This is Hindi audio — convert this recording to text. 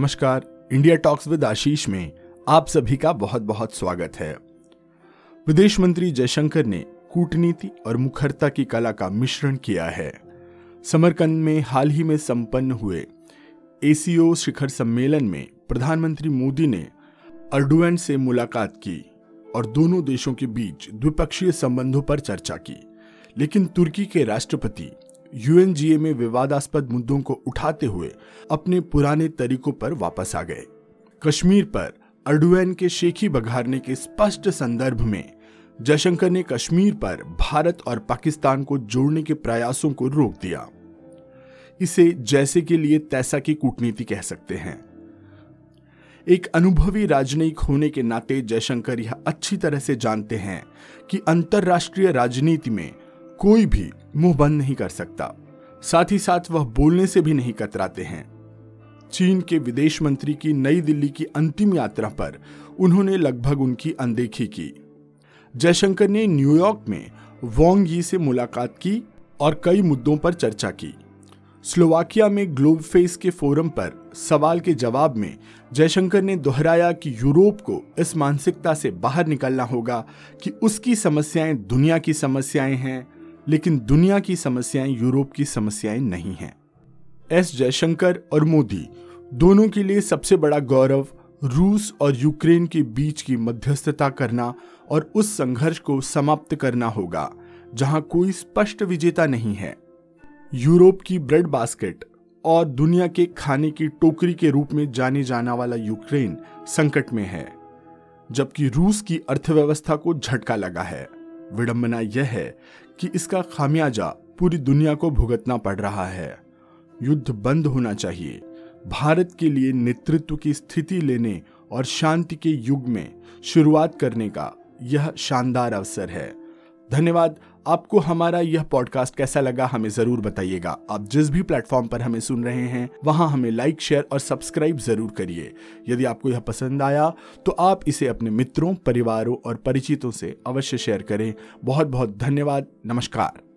नमस्कार इंडिया टॉक्स विद आशीष में आप सभी का बहुत बहुत स्वागत है। विदेश मंत्री जयशंकर ने कूटनीति और मुखरता की कला का मिश्रण किया है। समरकंद में हाल ही में संपन्न हुए एसीओ शिखर सम्मेलन में प्रधानमंत्री मोदी ने अर्डुएन से मुलाकात की और दोनों देशों के बीच द्विपक्षीय संबंधों पर चर्चा की। लेकिन तुर्की के राष्ट्रपति यूएनजीए में विवादास्पद मुद्दों को उठाते हुए अपने पुराने तरीकों पर वापस आ गए। कश्मीर पर अर्डुएन के शेखी बघारने के स्पष्ट संदर्भ में जयशंकर ने कश्मीर पर भारत और पाकिस्तान को जोड़ने के प्रयासों को रोक दिया। इसे जैसे के लिए तैसा की कूटनीति कह सकते हैं। एक अनुभवी राजनयिक होने के नाते जयशंकर यह अच्छी तरह से जानते हैं कि अंतरराष्ट्रीय राजनीति में कोई भी मुँह बंद नहीं कर सकता। साथ ही साथ वह बोलने से भी नहीं कतराते हैं। चीन के विदेश मंत्री की नई दिल्ली की अंतिम यात्रा पर उन्होंने लगभग उनकी अनदेखी की। जयशंकर ने न्यूयॉर्क में वोंग यी से मुलाकात की और कई मुद्दों पर चर्चा की। स्लोवाकिया में ग्लोब फेस के फोरम पर सवाल के जवाब में जयशंकर ने दोहराया कि यूरोप को इस मानसिकता से बाहर निकलना होगा कि उसकी समस्याएँ दुनिया की समस्याएँ हैं। लेकिन दुनिया की समस्याएँ, यूरोप की समस्याएँ नहीं हैं। एस. जयशंकर और मोदी दोनों के लिए सबसे बड़ा गौरव रूस और यूक्रेन के बीच की मध्यस्थता करना और उस संघर्ष को समाप्त करना होगा, जहाँ कोई स्पष्ट विजेता नहीं है। यूरोप की ब्रेड बास्केट और दुनिया के खाने की टोकरी के रूप में जाने जाना वाला यूक्रेन संकट में है, जबकि रूस की अर्थव्यवस्था को झटका लगा है। विडंबना यह है कि इसका खामियाजा पूरी दुनिया को भुगतना पड़ रहा है। युद्ध बंद होना चाहिए। भारत के लिए नेतृत्व की स्थिति लेने और शांति के युग में शुरुआत करने का यह शानदार अवसर है। धन्यवाद। आपको हमारा यह पॉडकास्ट कैसा लगा हमें ज़रूर बताइएगा। आप जिस भी प्लेटफॉर्म पर हमें सुन रहे हैं, वहाँ हमें लाइक शेयर और सब्सक्राइब ज़रूर करिए। यदि आपको यह पसंद आया तो आप इसे अपने मित्रों, परिवारों और परिचितों से अवश्य शेयर करें। बहुत बहुत धन्यवाद। नमस्कार।